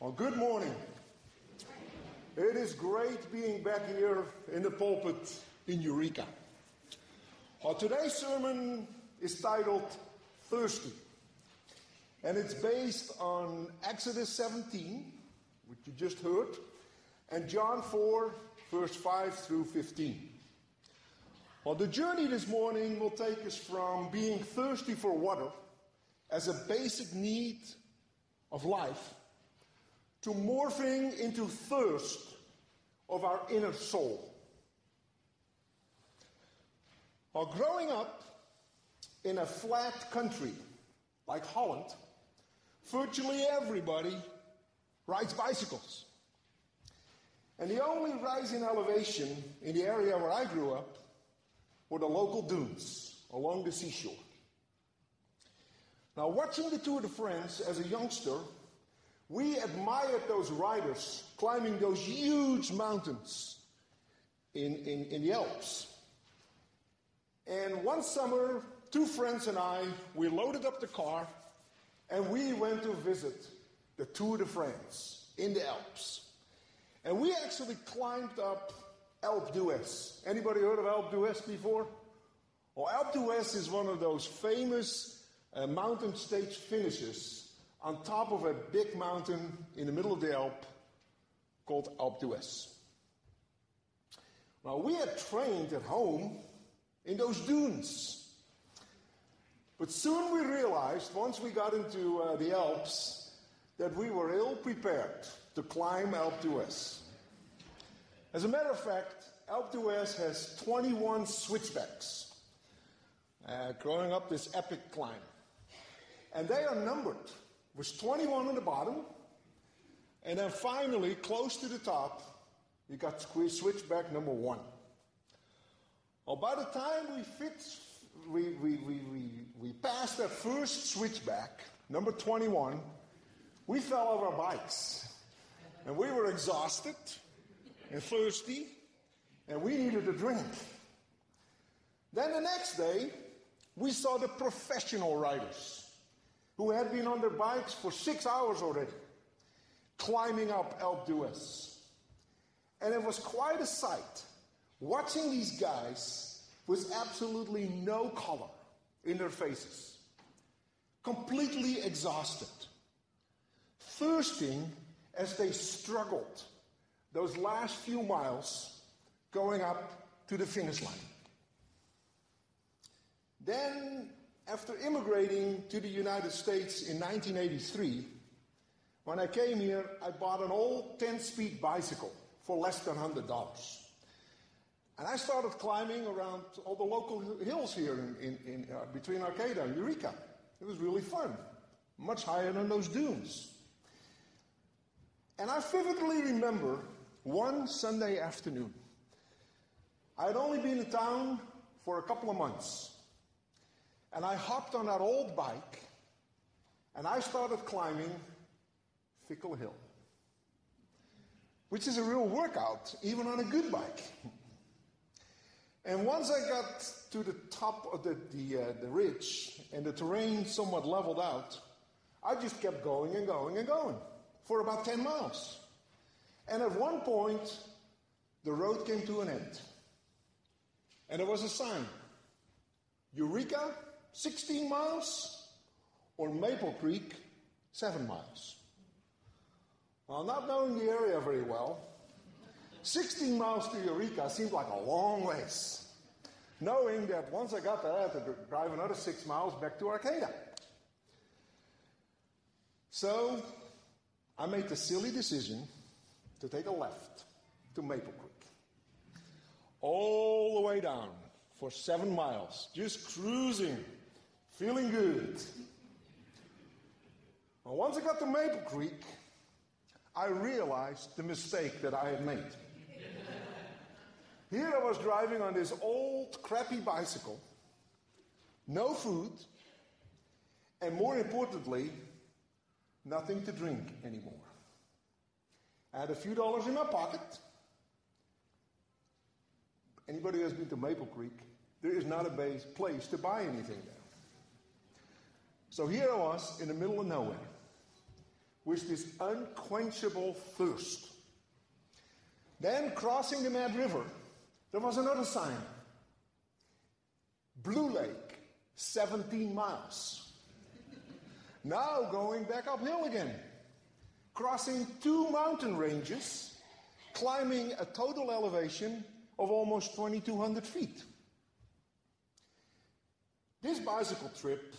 Well, good morning. It is great being back here in the pulpit in Eureka. Well, today's sermon is titled Thirsty, and it's based on Exodus 17, which you just heard, and John 4, verse 5 through 15. Well, the journey this morning will take us from being thirsty for water as a basic need of life to morphing into thirst of our inner soul. While growing up in a flat country like Holland, virtually everybody rides bicycles. And the only rise in elevation in the area where I grew up were the local dunes along the seashore. Now, watching the Tour de France as a youngster we admired those riders climbing those huge mountains in, in, in the Alps. And one summer, two friends and I, we loaded up the car and we went to visit the Tour de France in the Alps. And we actually climbed up Alpe d'Huez. Anybody heard of Alpe d'Huez before? Well, Alpe d'Huez is one of those famous uh, mountain stage finishes on top of a big mountain in the middle of the Alp called Alpe d'Huez. Now, we had trained at home in those dunes. But soon we realized, once we got into uh, the Alps, that we were ill prepared to climb Alpe d'Huez. As a matter of fact, Alpe d'Huez has 21 switchbacks uh, growing up this epic climb. And they are numbered was 21 on the bottom. And then finally, close to the top, you got squeeze switchback number one. Well, by the time we fit, we, we, we, we, we passed that first switchback, number 21, we fell off our bikes. And we were exhausted and thirsty, and we needed a drink. Then the next day, we saw the professional riders who had been on their bikes for six hours already, climbing up Alpe d'Huez. And it was quite a sight watching these guys with absolutely no color in their faces, completely exhausted, thirsting as they struggled those last few miles going up to the finish line. Then after immigrating to the United States in 1983, when I came here, I bought an old 10 speed bicycle for less than $100. And I started climbing around all the local hills here in, in, in uh, between Arcata and Eureka. It was really fun, much higher than those dunes. And I vividly remember one Sunday afternoon. I had only been in town for a couple of months. And I hopped on that old bike and I started climbing Fickle Hill, which is a real workout, even on a good bike. and once I got to the top of the, the, uh, the ridge and the terrain somewhat leveled out, I just kept going and going and going for about 10 miles. And at one point, the road came to an end. And there was a sign Eureka 16 miles, or Maple Creek, 7 miles. Well, not knowing the area very well, 16 miles to Eureka seemed like a long ways. Knowing that once I got there, I had to drive another six miles back to Arcata. So I made the silly decision to take a left to Maple Creek. All the way down for seven miles, just cruising Feeling good. Once I got to Maple Creek, I realized the mistake that I had made. Here I was driving on this old, crappy bicycle, no food, and more importantly, nothing to drink anymore. I had a few dollars in my pocket. Anybody who has been to Maple Creek, there is not a base place to buy anything there. So here I was in the middle of nowhere with this unquenchable thirst. Then, crossing the Mad River, there was another sign Blue Lake, 17 miles. now going back uphill again, crossing two mountain ranges, climbing a total elevation of almost 2,200 feet. This bicycle trip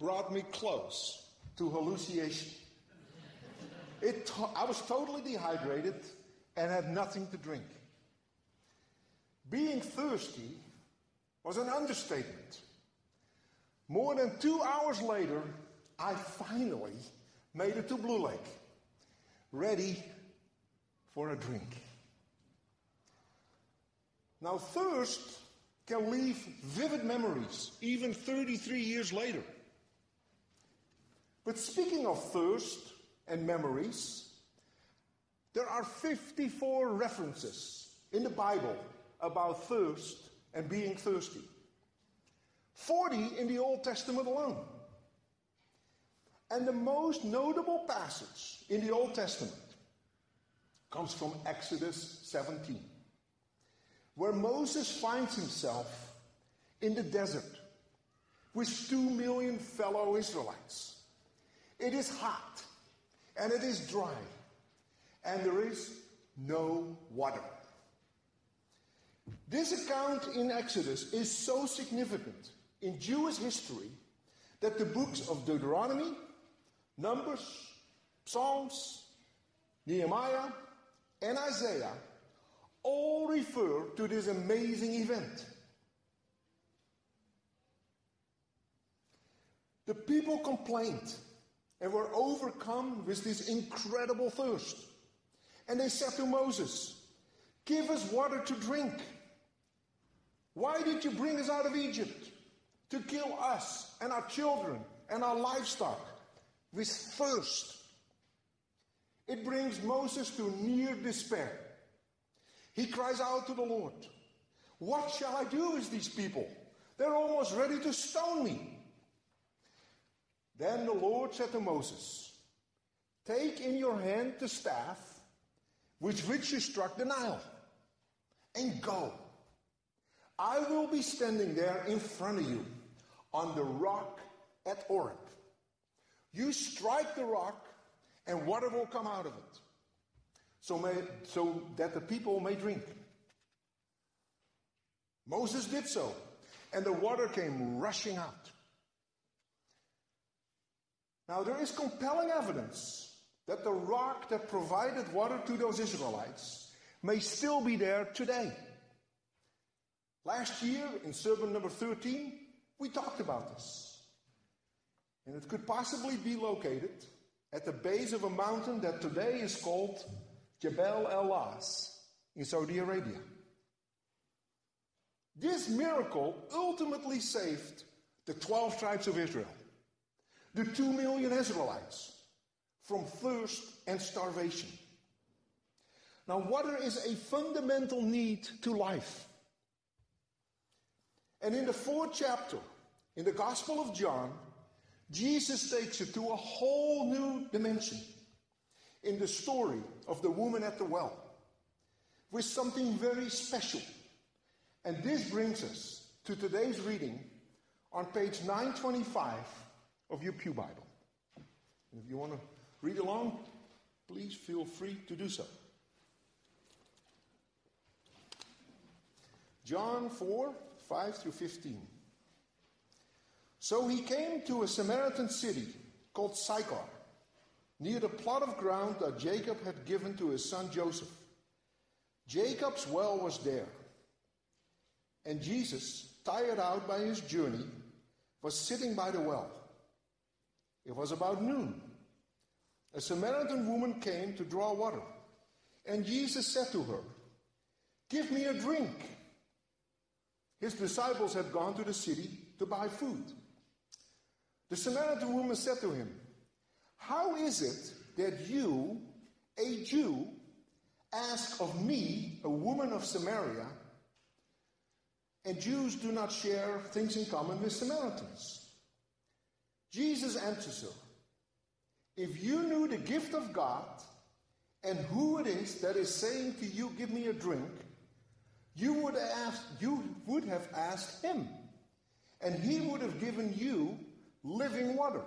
brought me close to hallucination. It to- I was totally dehydrated and had nothing to drink. Being thirsty was an understatement. More than two hours later, I finally made it to Blue Lake, ready for a drink. Now, thirst can leave vivid memories, even 33 years later. But speaking of thirst and memories, there are 54 references in the Bible about thirst and being thirsty. 40 in the Old Testament alone. And the most notable passage in the Old Testament comes from Exodus 17, where Moses finds himself in the desert with two million fellow Israelites. It is hot and it is dry, and there is no water. This account in Exodus is so significant in Jewish history that the books of Deuteronomy, Numbers, Psalms, Nehemiah, and Isaiah all refer to this amazing event. The people complained and were overcome with this incredible thirst. And they said to Moses, Give us water to drink. Why did you bring us out of Egypt? To kill us and our children and our livestock with thirst. It brings Moses to near despair. He cries out to the Lord, What shall I do with these people? They're almost ready to stone me. Then the Lord said to Moses, Take in your hand the staff with which you struck the Nile, and go. I will be standing there in front of you on the rock at Horeb. You strike the rock, and water will come out of it, so, may, so that the people may drink. Moses did so, and the water came rushing out. Now, there is compelling evidence that the rock that provided water to those Israelites may still be there today. Last year, in sermon number 13, we talked about this. And it could possibly be located at the base of a mountain that today is called Jebel el-Lawz in Saudi Arabia. This miracle ultimately saved the 12 tribes of Israel, the 2 million Israelites, from thirst and starvation. Now, water is a fundamental need to life. And in the fourth chapter, in the Gospel of John, Jesus takes it to a whole new dimension in the story of the woman at the well with something very special. And this brings us to today's reading on page 925 of your Pew Bible. And if you want to read along, please feel free to do so. John 4 5 through 15. So he came to a Samaritan city called Sychar, near the plot of ground that Jacob had given to his son Joseph. Jacob's well was there. And Jesus, tired out by his journey, was sitting by the well. It was about noon. A Samaritan woman came to draw water. And Jesus said to her, Give me a drink. His disciples had gone to the city to buy food. The Samaritan woman said to him, How is it that you, a Jew, ask of me, a woman of Samaria, and Jews do not share things in common with Samaritans? Jesus answers her, if you knew the gift of God and who it is that is saying to you, Give me a drink, you would, you would have asked him, and he would have given you living water.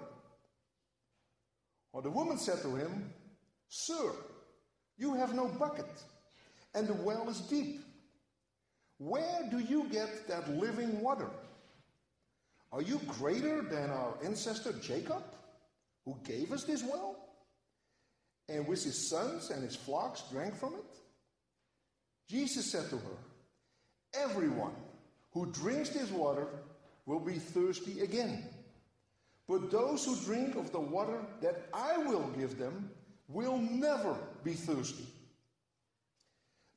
Or the woman said to him, Sir, you have no bucket, and the well is deep. Where do you get that living water? Are you greater than our ancestor Jacob, who gave us this well? And with his sons and his flocks drank from it? Jesus said to her, Everyone who drinks this water will be thirsty again. But those who drink of the water that I will give them will never be thirsty.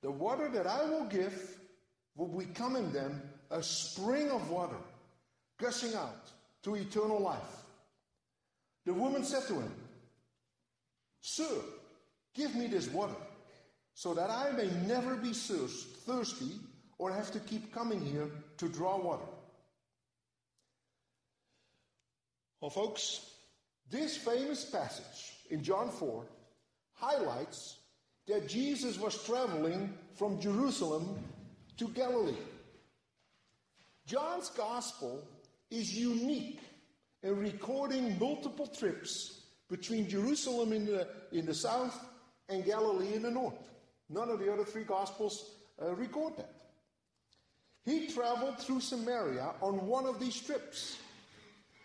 The water that I will give will become in them a spring of water, gushing out to eternal life. The woman said to him, Sir, give me this water, so that I may never be thirsty or have to keep coming here to draw water. Well, folks, this famous passage in John 4 highlights that Jesus was traveling from Jerusalem to Galilee. John's gospel is unique in recording multiple trips between Jerusalem in the, in the south and Galilee in the north. None of the other three gospels uh, record that. He traveled through Samaria on one of these trips,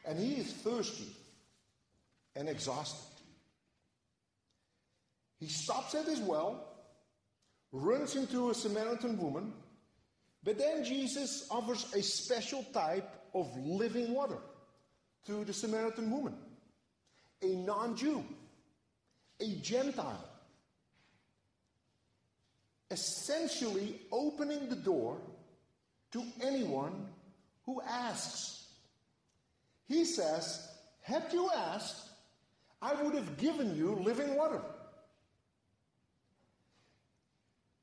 and he is thirsty and exhausted. He stops at his well, runs into a Samaritan woman, but then Jesus offers a special type of living water to the Samaritan woman, a non Jew, a Gentile, essentially opening the door to anyone who asks. He says, Had you asked, I would have given you living water.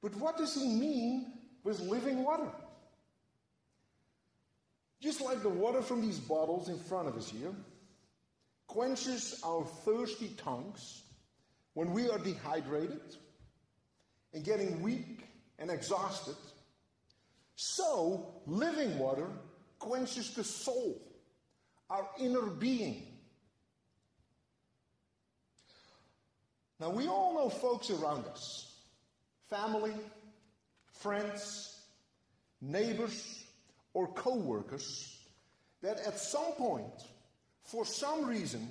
But what does he mean with living water? Just like the water from these bottles in front of us here quenches our thirsty tongues when we are dehydrated and getting weak and exhausted, so living water quenches the soul, our inner being. Now, we all know folks around us family, friends, neighbors, or co workers that at some point, for some reason,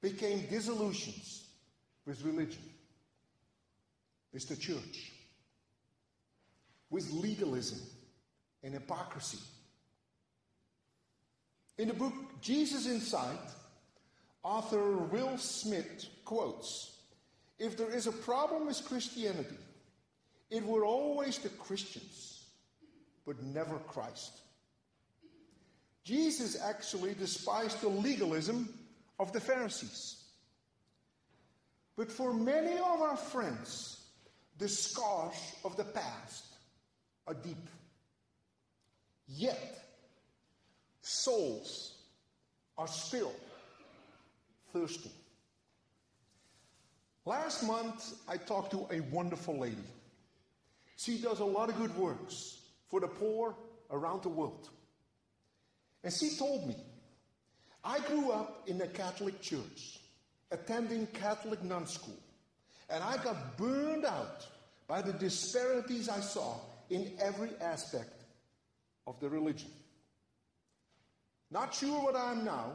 became disillusioned with religion, with the church, with legalism and hypocrisy. In the book Jesus Inside, author Will Smith quotes If there is a problem with Christianity, it were always the Christians, but never Christ. Jesus actually despised the legalism of the Pharisees. But for many of our friends, the scars of the past are deep. Yet, souls are still thirsty. Last month, I talked to a wonderful lady. She does a lot of good works for the poor around the world. And she told me, I grew up in a Catholic church, attending Catholic nun school, and I got burned out by the disparities I saw in every aspect of the religion. Not sure what I am now,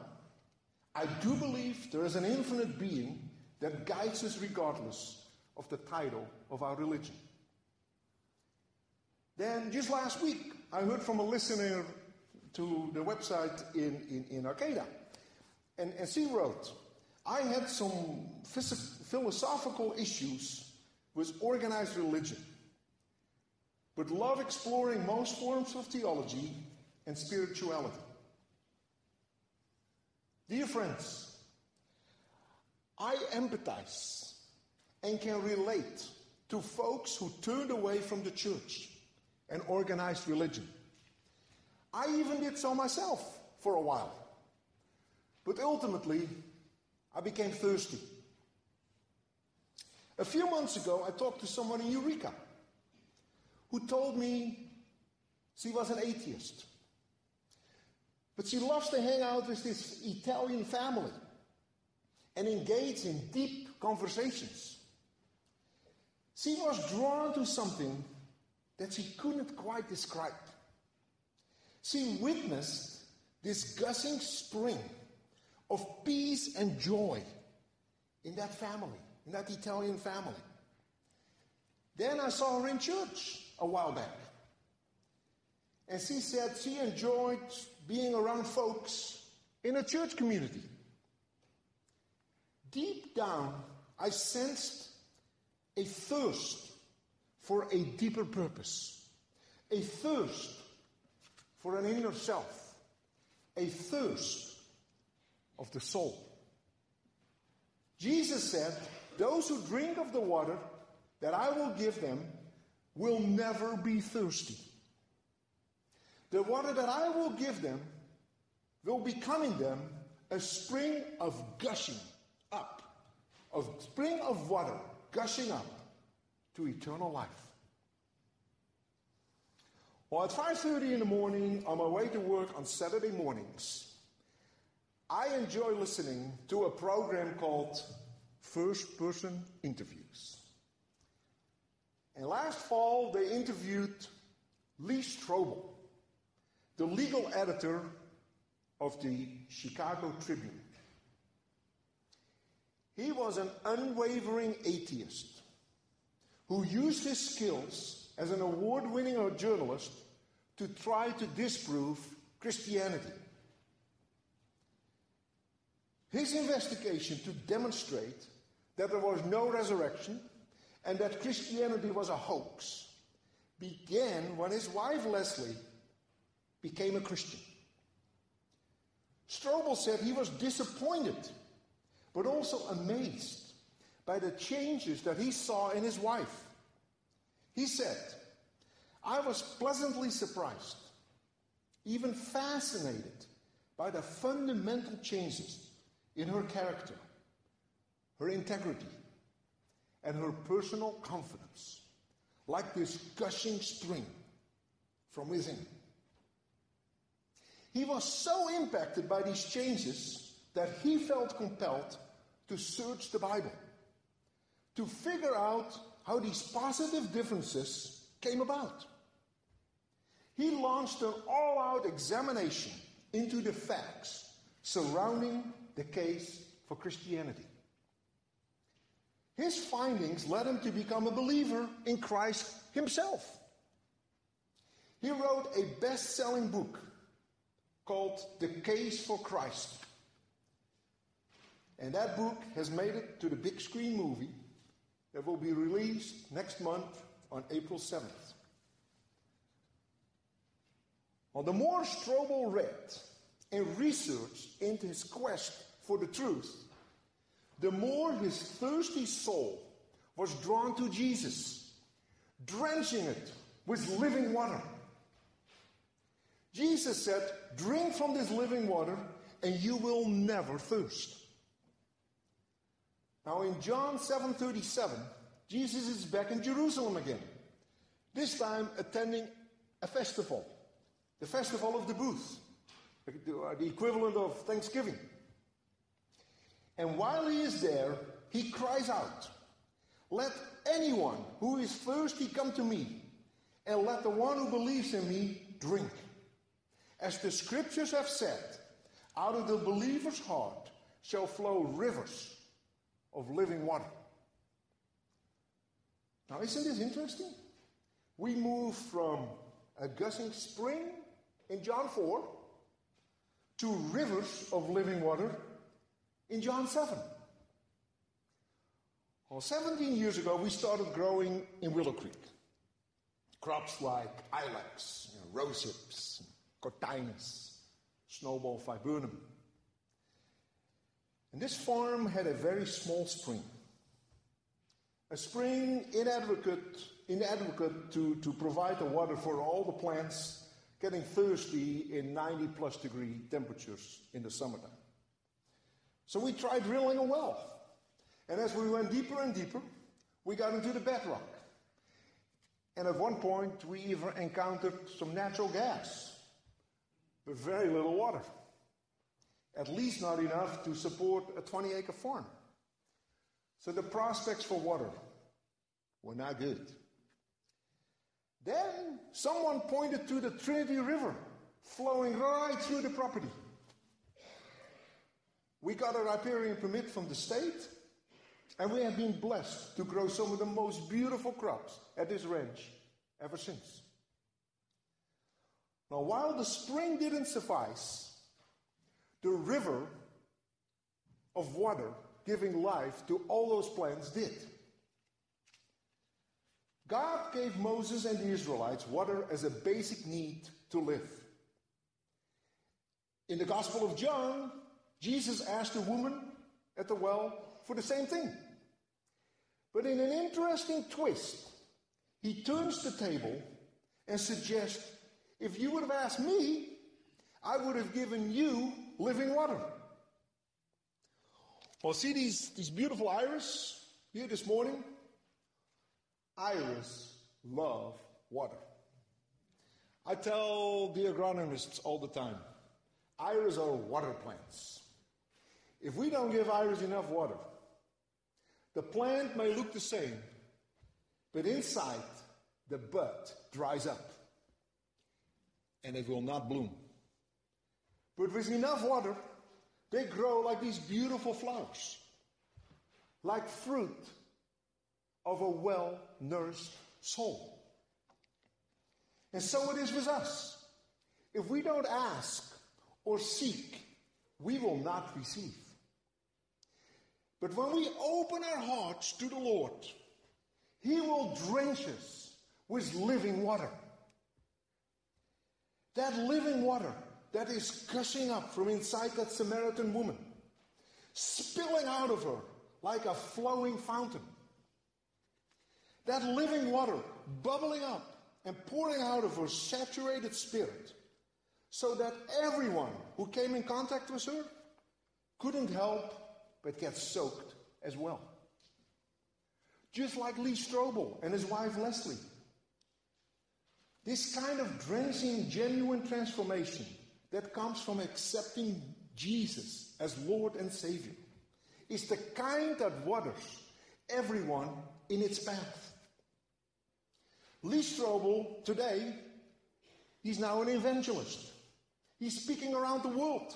I do believe there is an infinite being that guides us regardless of the title of our religion. Then, just last week, I heard from a listener to the website in, in, in Arcata. And, and she wrote, I had some phys- philosophical issues with organized religion, but love exploring most forms of theology and spirituality. Dear friends, I empathize and can relate to folks who turned away from the church and organized religion. I even did so myself for a while. But ultimately, I became thirsty A few months ago, I talked to someone in Eureka who told me she was an atheist. But she loves to hang out with this Italian family and engage in deep conversations. She was drawn to something that she couldn't quite describe. She witnessed this gushing spring of peace and joy in that family, in that Italian family. Then I saw her in church a while back. And she said she enjoyed being around folks in a church community. Deep down, I sensed a thirst for a deeper purpose, a thirst for an inner self, a thirst of the soul. Jesus said, Those who drink of the water that I will give them will never be thirsty. The water that I will give them will become in them a spring of gushing up, a spring of water gushing up to eternal life. Well, at 5:30 in the morning, on my way to work on Saturday mornings, I enjoy listening to a program called First Person Interviews. And last fall, they interviewed Lee Strobel, the legal editor of the Chicago Tribune. He was an unwavering atheist who used his skills as an award winning journalist to try to disprove Christianity. His investigation to demonstrate that there was no resurrection and that Christianity was a hoax began when his wife Leslie became a Christian. Strobel said he was disappointed, but also amazed by the changes that he saw in his wife. He said, I was pleasantly surprised, even fascinated by the fundamental changes in her character, her integrity, and her personal confidence, like this gushing spring from within. He was so impacted by these changes that he felt compelled to search the Bible, to figure out how these positive differences came about. He launched an all out examination into the facts surrounding the case for Christianity. His findings led him to become a believer in Christ himself. He wrote a best selling book called The Case for Christ. And that book has made it to the big screen movie that will be released next month on April 7th. Well, the more Strobel read and researched into his quest for the truth, the more his thirsty soul was drawn to Jesus, drenching it with living water. Jesus said, Drink from this living water, and you will never thirst. Now in John 7:37, Jesus is back in Jerusalem again. This time attending a festival the festival of the booth, uh, the equivalent of Thanksgiving. And while he is there, he cries out, Let anyone who is thirsty come to me, and let the one who believes in me drink. As the scriptures have said, out of the believer's heart shall flow rivers of living water. Now, isn't this interesting? We move from a gushing spring in John 4 to rivers of living water in John 7. Well, 17 years ago, we started growing in Willow Creek. Crops like ilex, you know, cotinus, snowball viburnum. And this farm had a very small spring. A spring inadequate, inadequate to, to provide the water for all the plants getting thirsty in 90 plus degree temperatures in the summertime. So we tried drilling a well. And as we went deeper and deeper, we got into the bedrock. And at one point, we even encountered some natural gas, but very little water. At least not enough to support a 20 acre farm. So the prospects for water were not good. Then someone pointed to the Trinity River flowing right through the property. We got a riparian permit from the state, and we have been blessed to grow some of the most beautiful crops at this ranch ever since. Now, while the spring didn't suffice, the river of water giving life to all those plants did. God gave Moses and the Israelites water as a basic need to live. In the Gospel of John, Jesus asked a woman at the well for the same thing. But in an interesting twist, he turns the table and suggests if you would have asked me, I would have given you living water. Well, see these, these beautiful iris here this morning? Iris love water. I tell the agronomists all the time iris are water plants. If we don't give iris enough water, the plant may look the same, but inside the bud dries up and it will not bloom. But with enough water, they grow like these beautiful flowers, like fruit of a well nourished soul. And so it is with us. If we don't ask or seek, we will not receive. But when we open our hearts to the Lord, He will drench us with living water. That living water that is gushing up from inside that Samaritan woman, spilling out of her like a flowing fountain. That living water bubbling up and pouring out of her saturated spirit, so that everyone who came in contact with her couldn't help but get soaked as well. Just like Lee Strobel and his wife Leslie. This kind of drenching, genuine transformation that comes from accepting Jesus as Lord and Savior is the kind that waters everyone in its path. Lee Strobel today, he's now an evangelist. He's speaking around the world.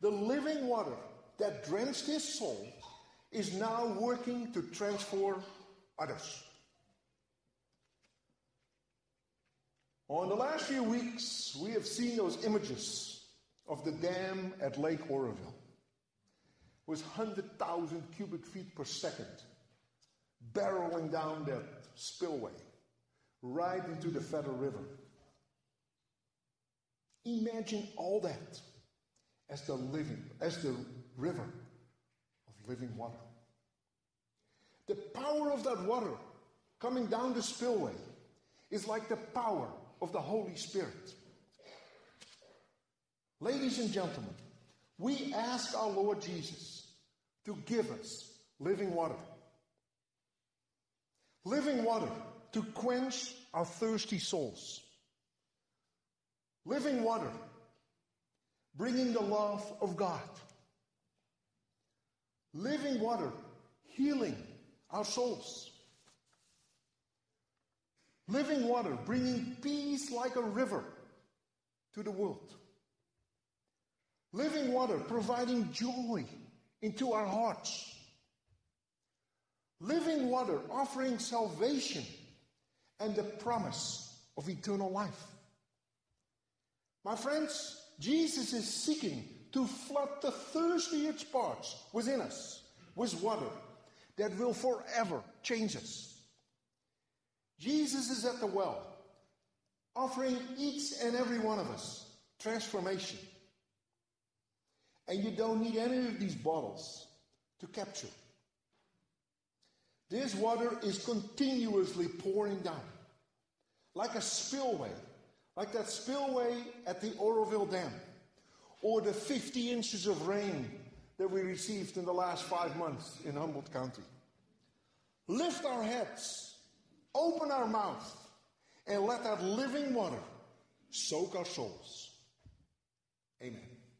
The living water that drenched his soul is now working to transform others. On the last few weeks, we have seen those images of the dam at Lake Oroville with 100,000 cubic feet per second barreling down that spillway right into the Feather River. Imagine all that as the living, as the river of living water. The power of that water coming down the spillway is like the power of the Holy Spirit. Ladies and gentlemen, we ask our Lord Jesus to give us living water. Living water to quench our thirsty souls. Living water bringing the love of God. Living water healing our souls. Living water, bringing peace like a river to the world. Living water, providing joy into our hearts. Living water, offering salvation and the promise of eternal life. My friends, Jesus is seeking to flood the thirstiest parts within us with water that will forever change us. Jesus is at the well, offering each and every one of us transformation. And you don't need any of these bottles to capture. This water is continuously pouring down like a spillway, like that spillway at the Oroville Dam, or the 50 inches of rain that we received in the last five months in Humboldt County. lift our heads, open our mouth, and let that living water soak our souls. Amen.